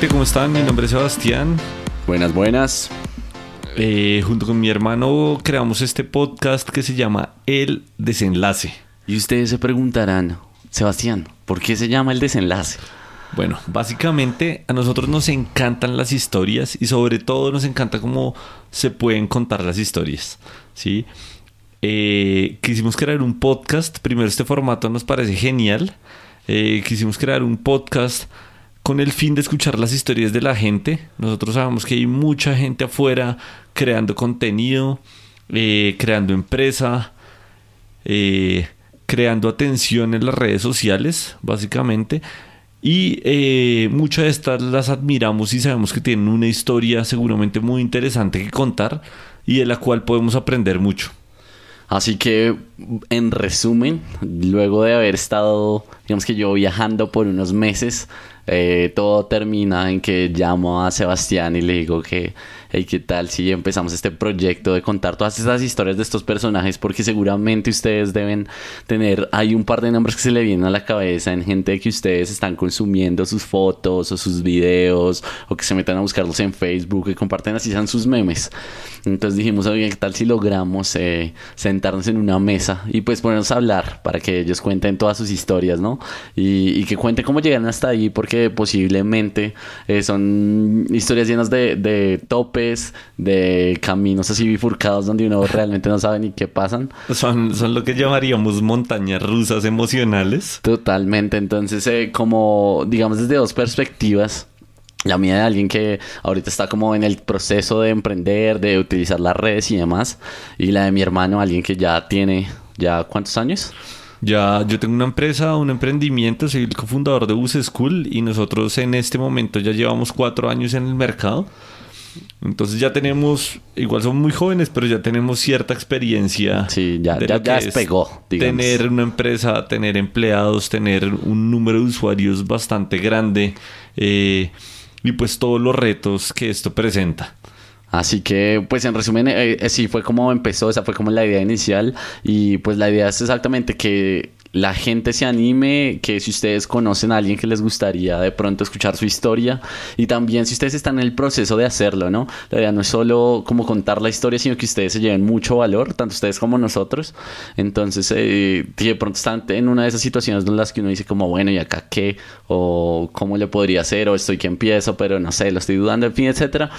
gente? ¿Cómo están? Mi nombre es Sebastián. Buenas, buenas. Eh, junto con mi hermano creamos este podcast que se llama El Desenlace. Y ustedes se preguntarán, Sebastián, ¿por qué se llama el desenlace? Bueno, básicamente a nosotros nos encantan las historias y sobre todo nos encanta cómo se pueden contar las historias. ¿sí? Eh, quisimos crear un podcast. Primero este formato nos parece genial. Eh, quisimos crear un podcast con el fin de escuchar las historias de la gente. Nosotros sabemos que hay mucha gente afuera creando contenido, eh, creando empresa, eh, creando atención en las redes sociales, básicamente. Y eh, muchas de estas las admiramos y sabemos que tienen una historia seguramente muy interesante que contar y de la cual podemos aprender mucho. Así que, en resumen, luego de haber estado, digamos que yo viajando por unos meses, eh, todo termina en que llamo a Sebastián y le digo que, hey, ¿qué tal si empezamos este proyecto de contar todas estas historias de estos personajes? Porque seguramente ustedes deben tener, hay un par de nombres que se le vienen a la cabeza en gente que ustedes están consumiendo sus fotos o sus videos o que se metan a buscarlos en Facebook y comparten así sean sus memes. Entonces dijimos, oye, ¿qué tal si logramos eh, sentarnos en una mesa y pues ponernos a hablar para que ellos cuenten todas sus historias, ¿no? Y, y que cuenten cómo llegan hasta ahí, porque posiblemente eh, son historias llenas de, de, topes, de caminos así bifurcados donde uno realmente no sabe ni qué pasan. Son, son lo que llamaríamos montañas rusas emocionales. Totalmente, entonces eh, como digamos desde dos perspectivas la mía de alguien que ahorita está como en el proceso de emprender, de utilizar las redes y demás. Y la de mi hermano, alguien que ya tiene, ¿ya cuántos años? Ya, yo tengo una empresa, un emprendimiento, soy el cofundador de Bus School y nosotros en este momento ya llevamos cuatro años en el mercado. Entonces ya tenemos, igual somos muy jóvenes, pero ya tenemos cierta experiencia. Sí, ya, de ya, ya despegó. Digamos. Tener una empresa, tener empleados, tener un número de usuarios bastante grande. Eh, y pues todos los retos que esto presenta. Así que, pues en resumen, eh, eh, sí fue como empezó, esa fue como la idea inicial y pues la idea es exactamente que la gente se anime, que si ustedes conocen a alguien que les gustaría de pronto escuchar su historia y también si ustedes están en el proceso de hacerlo, ¿no? La no es solo como contar la historia, sino que ustedes se lleven mucho valor, tanto ustedes como nosotros. Entonces, eh, de pronto están en una de esas situaciones en las que uno dice como, bueno, ¿y acá qué? O cómo le podría hacer, o estoy que empiezo, pero no sé, lo estoy dudando, en fin, etcétera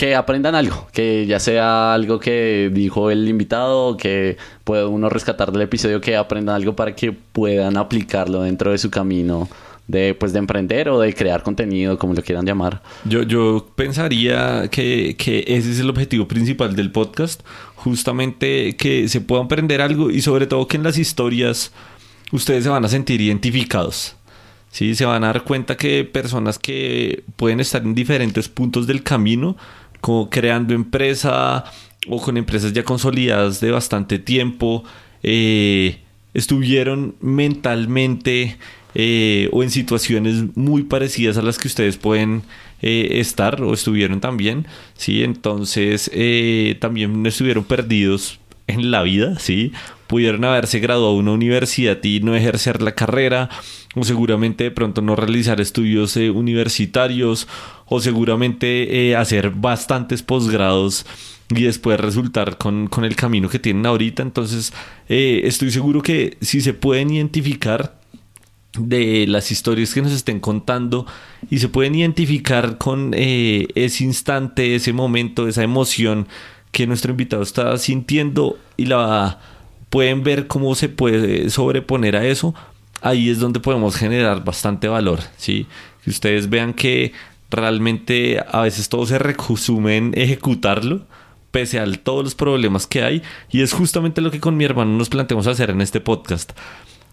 que aprendan algo, que ya sea algo que dijo el invitado, que pueda uno rescatar del episodio, que aprendan algo para que puedan aplicarlo dentro de su camino de, pues, de emprender o de crear contenido, como lo quieran llamar. Yo, yo pensaría que, que ese es el objetivo principal del podcast, justamente que se pueda aprender algo y sobre todo que en las historias ustedes se van a sentir identificados. Sí, se van a dar cuenta que personas que pueden estar en diferentes puntos del camino, como creando empresa o con empresas ya consolidadas de bastante tiempo, eh, estuvieron mentalmente eh, o en situaciones muy parecidas a las que ustedes pueden eh, estar o estuvieron también, ¿sí? Entonces también estuvieron perdidos en la vida, ¿sí? Pudieron haberse graduado de una universidad y no ejercer la carrera, o seguramente de pronto no realizar estudios eh, universitarios, o seguramente eh, hacer bastantes posgrados y después resultar con, con, el camino que tienen ahorita. Entonces, eh, estoy seguro que si se pueden identificar de las historias que nos estén contando y se pueden identificar con ese instante, ese momento, esa emoción que nuestro invitado está sintiendo y la pueden ver cómo se puede sobreponer a eso, ahí es donde podemos generar bastante valor, ¿sí? Que ustedes vean que realmente a veces todo se resume en ejecutarlo, pese a todos los problemas que hay, y es justamente lo que con mi hermano nos planteamos hacer en este podcast.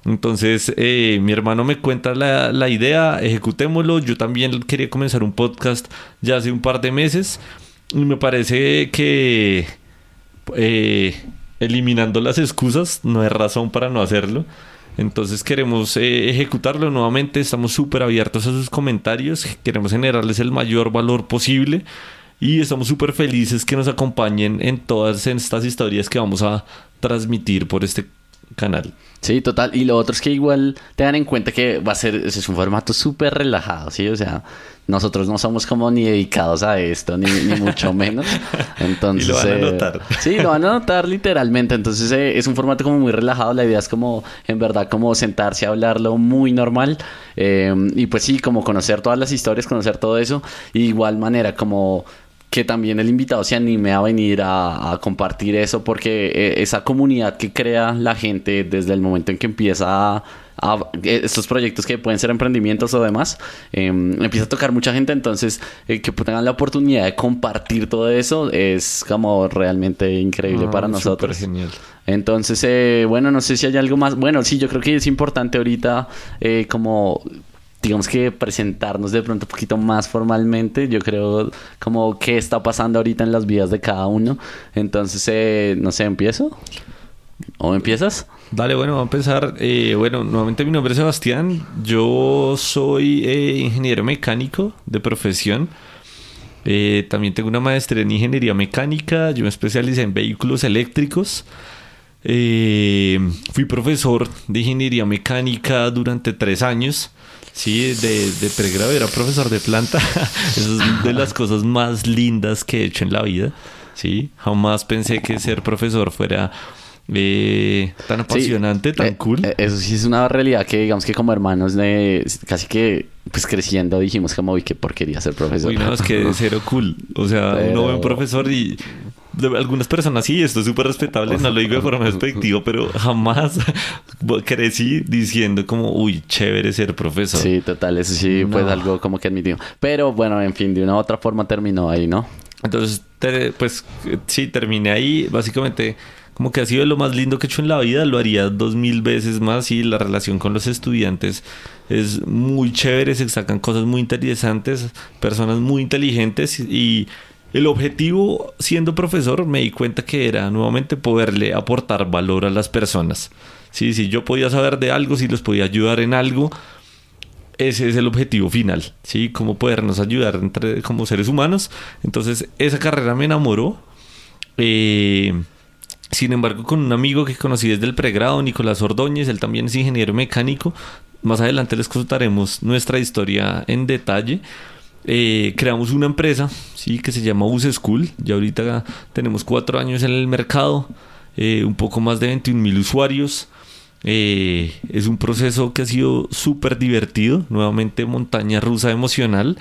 Entonces, eh, mi hermano me cuenta la, la idea, ejecutémoslo. Yo también quería comenzar un podcast ya hace un par de meses. Y me parece que eh, eliminando las excusas no hay razón para no hacerlo. Entonces queremos eh, ejecutarlo nuevamente. Estamos súper abiertos a sus comentarios. Queremos generarles el mayor valor posible. Y estamos súper felices que nos acompañen en todas estas historias que vamos a transmitir por este canal. Sí, total. Y lo otro es que igual tengan en cuenta que va a ser, es un formato súper relajado, ¿sí? O sea, nosotros no somos como ni dedicados a esto, ni, ni mucho menos. Entonces, Y lo van a eh, notar. sí, lo van a notar literalmente. Entonces, eh, es un formato como muy relajado. La idea es como, en verdad, como sentarse a hablarlo muy normal. Eh, y pues sí, como conocer todas las historias, conocer todo eso. Y igual manera, como que también el invitado se anime a venir a, a compartir eso porque eh, esa comunidad que crea la gente desde el momento en que empieza a, a- eh, estos proyectos que pueden ser emprendimientos o demás eh, empieza a tocar mucha gente entonces eh, que tengan la oportunidad de compartir todo eso es como realmente increíble Ah, para nosotros genial. entonces, bueno, no sé si hay algo más. Bueno, sí, yo creo que es importante ahorita como, digamos que presentarnos de pronto un poquito más formalmente. Yo creo como qué está pasando ahorita en las vidas de cada uno. Entonces, eh, no sé, ¿empiezo? ¿O empiezas? Dale, bueno, vamos a empezar. Eh, bueno, nuevamente mi nombre es Sebastián. Yo soy eh, ingeniero mecánico de profesión. Eh, también tengo una maestría en ingeniería mecánica. Yo me especialicé en vehículos eléctricos. Eh, fui profesor de ingeniería mecánica durante tres años. Sí, de, de pregrado era profesor de planta. Eso es de las cosas más lindas que he hecho en la vida. Sí, jamás pensé que ser profesor fuera eh, tan apasionante, tan Eh, cool. eh, eso sí es una realidad que digamos que como hermanos de casi que pues creciendo dijimos como uy qué porquería ser profesor. Uy, no, es que cero cool. O sea, Pero- uno ve un profesor y algunas personas sí, esto es súper respetable, no lo digo de forma despectiva, pero jamás crecí diciendo como, uy, chévere ser profesor. Sí, total, eso sí, pues algo como que admitimos. Pero bueno, en fin, de una u otra forma terminó ahí, ¿no? Entonces, pues sí, terminé ahí. Básicamente, como que ha sido lo más lindo que he hecho en la vida. Lo haría dos mil veces más. Y la relación con los estudiantes es muy chévere. Se sacan cosas muy interesantes, personas muy inteligentes. Y el objetivo, siendo profesor, me di cuenta que era nuevamente poderle aportar valor a las personas. Sí, si yo podía saber de algo, si los podía ayudar en algo, ese es el objetivo final, ¿sí? Cómo podernos ayudar entre, como seres humanos. Entonces, esa carrera me enamoró. Eh, sin embargo, con un amigo que conocí desde el pregrado, Nicolás Ordóñez, él también es ingeniero mecánico. Más adelante les contaremos nuestra historia en detalle. Eh, creamos una empresa, sí, que se llama Bus School. Ya ahorita tenemos cuatro años en el mercado, eh, un poco más de 21 mil usuarios. Eh, es un proceso que ha sido súper divertido, nuevamente montaña rusa emocional.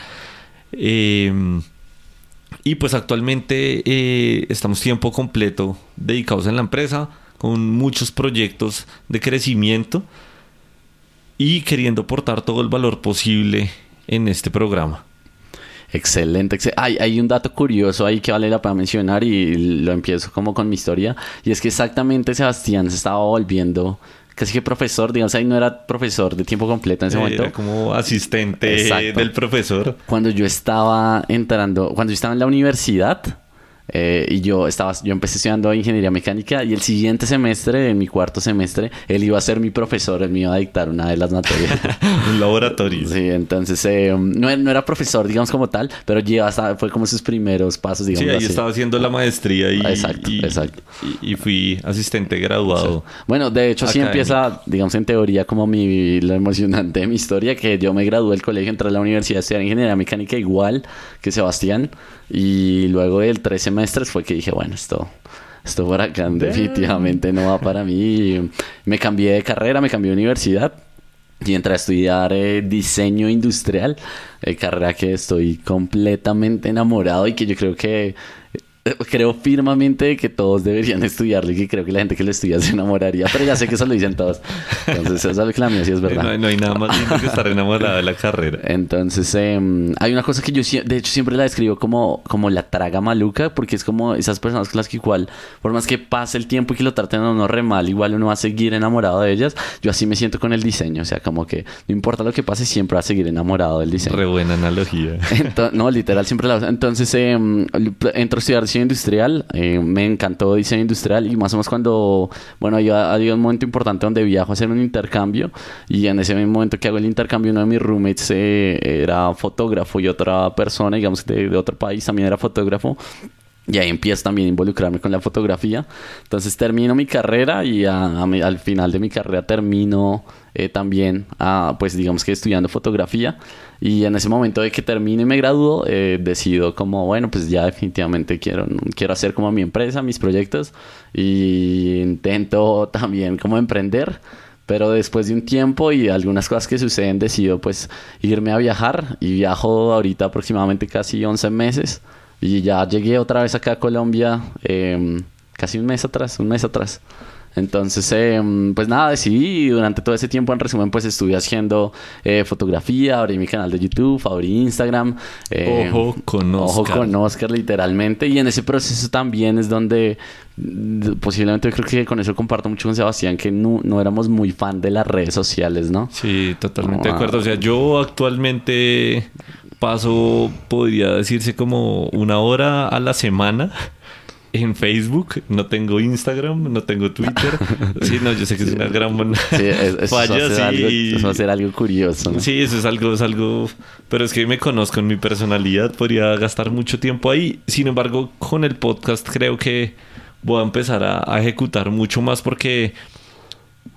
Y pues actualmente estamos tiempo completo dedicados en la empresa, con muchos proyectos de crecimiento y queriendo aportar todo el valor posible en este programa. Excelente. excel- Hay, hay un dato curioso ahí que vale la pena mencionar y lo empiezo como con mi historia. Y es que exactamente Sebastián se estaba volviendo casi que profesor, digamos, ahí no era profesor de tiempo completo en ese Eh, momento. Era como asistente Exacto. del profesor. Cuando yo estaba entrando, cuando yo estaba en la universidad, eh, y yo estaba, yo empecé estudiando ingeniería mecánica y el siguiente semestre, en mi cuarto semestre, él iba a ser mi profesor, él me iba a dictar una de las materias. Un laboratorio. Sí, entonces eh, no, no era profesor, digamos como tal, pero lleva hasta- fue como sus primeros pasos, digamos Sí, ahí así. estaba haciendo la maestría y, Exacto, y- exacto. y- y fui asistente graduado. Bueno, de hecho sí Académico. empieza, digamos en teoría, como mi, lo emocionante de mi historia, que yo me gradué del colegio, entré a la universidad estudiar ingeniería mecánica igual que Sebastián, y luego de tres semestres fue que dije, bueno, esto... Esto por acá definitivamente no va para mí. Me cambié de carrera, me cambié de universidad y entré a estudiar eh, diseño industrial, eh, carrera que estoy completamente enamorado y que yo creo que creo firmemente que todos deberían estudiarlo y que creo que la gente que lo estudia se enamoraría, pero ya sé que eso lo dicen todos. Entonces, eso es la mía sí es verdad. No, no hay nada más lindo que estar enamorado de la carrera. Entonces, em, hay una cosa que yo, de hecho, siempre la describo como, como la traga maluca, porque es como esas personas con las que igual, por más que pase el tiempo y que lo traten a uno re mal, igual uno va a seguir enamorado de ellas. Yo así me siento con el diseño, o sea, como que no importa lo que pase, siempre va a seguir enamorado del diseño. Re buena analogía. No, literal, siempre la uso. Entonces, eh, entro a estudiar industrial. eh, me encantó diseño industrial. Y más o menos cuando, bueno, yo había un momento importante donde viajo a hacer un intercambio. Y en ese mismo momento que hago el intercambio, uno de mis roommates eh, era fotógrafo y otra persona, digamos, de otro país también era fotógrafo. Y ahí empiezo también a involucrarme con la fotografía. Entonces termino mi carrera y a- a mi- al final de mi carrera termino eh, también, ah, pues digamos que estudiando fotografía. Y en ese momento de que termino y me gradúo, eh, decido como, bueno, pues ya definitivamente quiero, quiero hacer como mi empresa, mis proyectos. Y intento también como emprender. Pero después de un tiempo y algunas cosas que suceden, decido pues irme a viajar. Y viajo ahorita aproximadamente casi 11 meses. Y ya llegué otra vez acá a Colombia, em, casi un mes atrás, un mes atrás. Entonces, em, pues nada, decidí durante todo ese tiempo, en resumen, pues estuve haciendo eh, fotografía, abrí mi canal de YouTube, abrí Instagram. eh, Ojo con Ojo Oscar. con Oscar, literalmente. Y en ese proceso también es donde posiblemente yo creo que con eso comparto mucho con Sebastián, que no, no éramos muy fan de las redes sociales, ¿no? Sí, totalmente de acuerdo. O sea, yo actualmente paso, podría decirse como una hora a la semana en Facebook. No tengo Instagram, no tengo Twitter. Sí, no, yo sé que es una gran Sí, eso, va falla, sí. algo, eso va a ser algo curioso. ¿no? Sí, eso es algo, es algo, pero es que me conozco en mi personalidad, podría gastar mucho tiempo ahí. Sin embargo, con el podcast creo que voy a empezar a, a ejecutar mucho más porque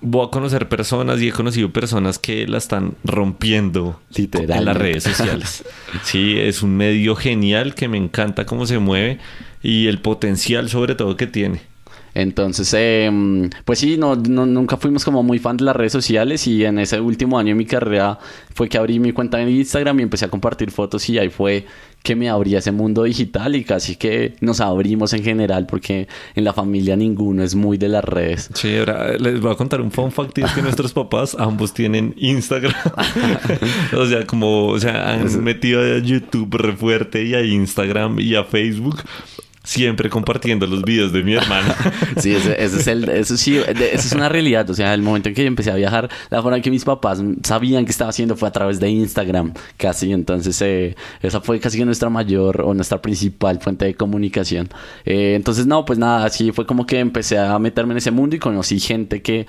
voy a conocer personas y he conocido personas que la están rompiendo en Literalmente. las redes sociales. Sí, es un medio genial que me encanta cómo se mueve y el potencial sobre todo que tiene. Entonces, em, pues sí, no, no- nunca fuimos como muy fan de las redes sociales y en ese último año de mi carrera fue que abrí mi cuenta en Instagram y empecé a compartir fotos y ahí fue que me abría ese mundo digital y casi que nos abrimos en general porque en la familia ninguno es muy de las redes. Sí, ahora les voy a contar un fun fact y es que nuestros papás ambos tienen Instagram. o sea, como, o sea, han metido a YouTube re fuerte y a Instagram y a Facebook. Siempre compartiendo los videos de mi hermana. Sí, ese es el, eso sí, eso es una realidad. O sea, el momento en que yo empecé a viajar, la forma en que mis papás sabían que estaba haciendo fue a través de Instagram, casi. Entonces, eh, esa fue casi nuestra mayor o nuestra principal fuente de comunicación. Eh, entonces, no, pues nada, así fue como que empecé a meterme en ese mundo y conocí gente que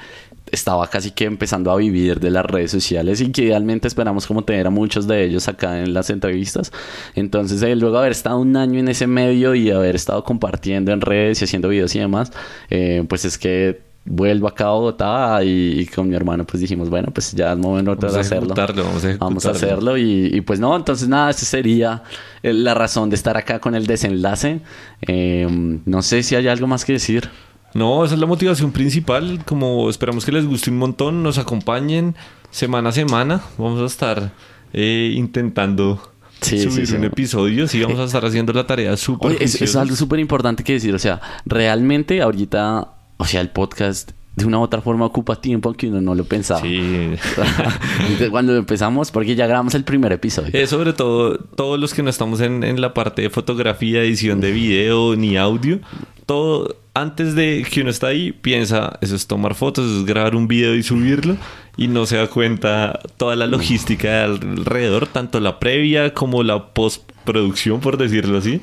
estaba casi que empezando a vivir de las redes sociales y que idealmente esperamos como tener a muchos de ellos acá en las entrevistas. Entonces, eh, luego haber estado un año en ese medio y haber estado compartiendo en redes y haciendo videos y demás, eh, pues es que vuelvo acá a Bogotá y, y con mi hermano pues dijimos, bueno, pues ya es momento Vamos de a hacerlo. vamos a Vamos a ejecutarlo. hacerlo y, y pues no, entonces nada, esa sería eh, la razón de estar acá con el desenlace. Eh, no sé si hay algo más que decir. No, esa es la motivación principal. Como esperamos que les guste un montón, nos acompañen semana a semana. Vamos a estar eh, intentando Sí, subir sí, sí. un episodio. Sí, vamos a estar haciendo la tarea súper es, es algo súper importante que decir. O sea, realmente ahorita, o sea, el podcast de una u otra forma ocupa tiempo aunque uno no lo pensaba. Sí. Entonces, Cuando empezamos, porque ya grabamos el primer episodio. Eh, sobre todo, todos los que no estamos en, en la parte de fotografía, edición de video ni audio, todo antes de que uno está ahí, piensa, eso es tomar fotos, eso es grabar un video y subirlo, y no se da cuenta toda la logística alrededor, tanto la previa como la postproducción, por decirlo así,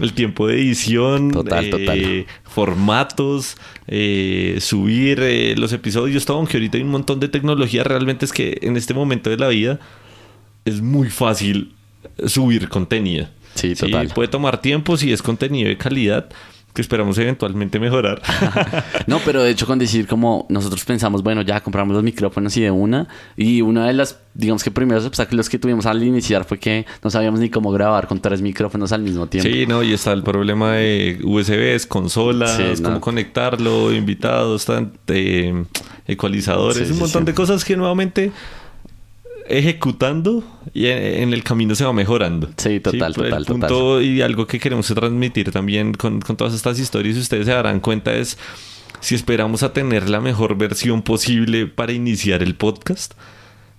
el tiempo de edición, Total, eh, total. formatos, eh, subir eh, los episodios, todo, aunque ahorita hay un montón de tecnología, realmente es que en este momento de la vida es muy fácil subir contenido. Sí, total. puede tomar tiempo si es contenido de calidad, que esperamos eventualmente mejorar. No, pero de hecho con decir como nosotros pensamos, bueno, ya compramos los micrófonos y de una. Y una de las, digamos que primeros obstáculos que tuvimos al iniciar fue que no sabíamos ni cómo grabar con tres micrófonos al mismo tiempo. sí, no, y está el problema de USBs, consolas, Sí, no. cómo conectarlo, invitados, eh, ecualizadores, Sí, un montón de cosas que nuevamente ejecutando y en, el camino se va mejorando. Sí, total, total, punto y algo que queremos transmitir también con, con todas estas historias, y ustedes se darán cuenta es si esperamos a tener la mejor versión posible para iniciar el podcast,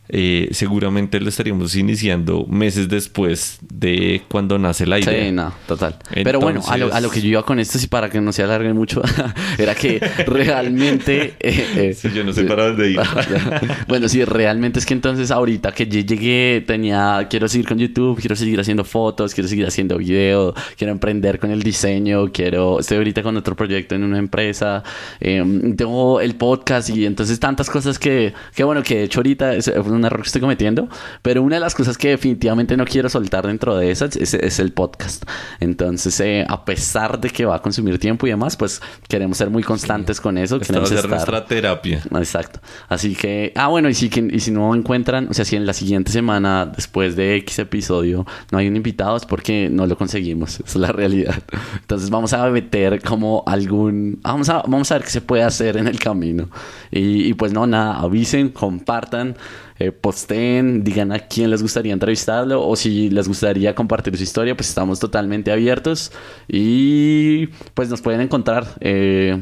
eh, seguramente lo estaríamos iniciando meses después de cuando nace la idea. Sí, no, total. Pero bueno, a lo, a lo que yo iba con esto, sí, para que no se alargue mucho, era que realmente... eh, eh, Sí, yo no sé para dónde ir. bueno, sí, realmente es que entonces ahorita que yo llegué, tenía, quiero seguir con YouTube, quiero seguir haciendo fotos, quiero seguir haciendo video, quiero emprender con el diseño, quiero, estoy ahorita con otro proyecto en una empresa, eh, tengo el podcast y entonces tantas cosas que, que bueno, que de hecho ahorita es un error que estoy cometiendo, pero una de las cosas que definitivamente no quiero soltar dentro de esas es, es el podcast. Entonces, eh, a pesar de que va a consumir tiempo y demás, pues queremos ser muy constantes con eso. Esta va a queremos ser estar- nuestra terapia. Exacto. Así que, ah, bueno, y si, y si no encuentran, o sea, si en la siguiente semana, después de X episodio, no hay un invitado, es porque no lo conseguimos. Esa es la realidad. Entonces vamos a meter como algún, vamos a, vamos a ver qué se puede hacer en el camino. Y, y pues no, nada, avisen, compartan. Eh, posteen, digan a quién les gustaría entrevistarlo o si les gustaría compartir su historia, pues estamos totalmente abiertos y pues nos pueden encontrar eh,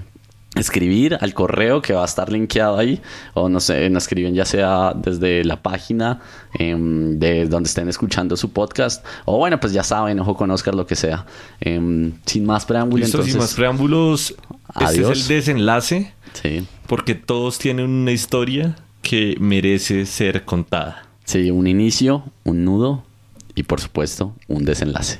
escribir al correo que va a estar linkeado ahí o no sé, nos escriben ya sea desde la página em, de donde estén escuchando su podcast o bueno, pues ya saben, ojo con Oscar, lo que sea. Em, sin más preámbulo, Listo, entonces... sin más preámbulos, este Adiós. es el desenlace sí, porque todos tienen una historia que merece ser contada. sí, un inicio, un nudo y por supuesto un desenlace.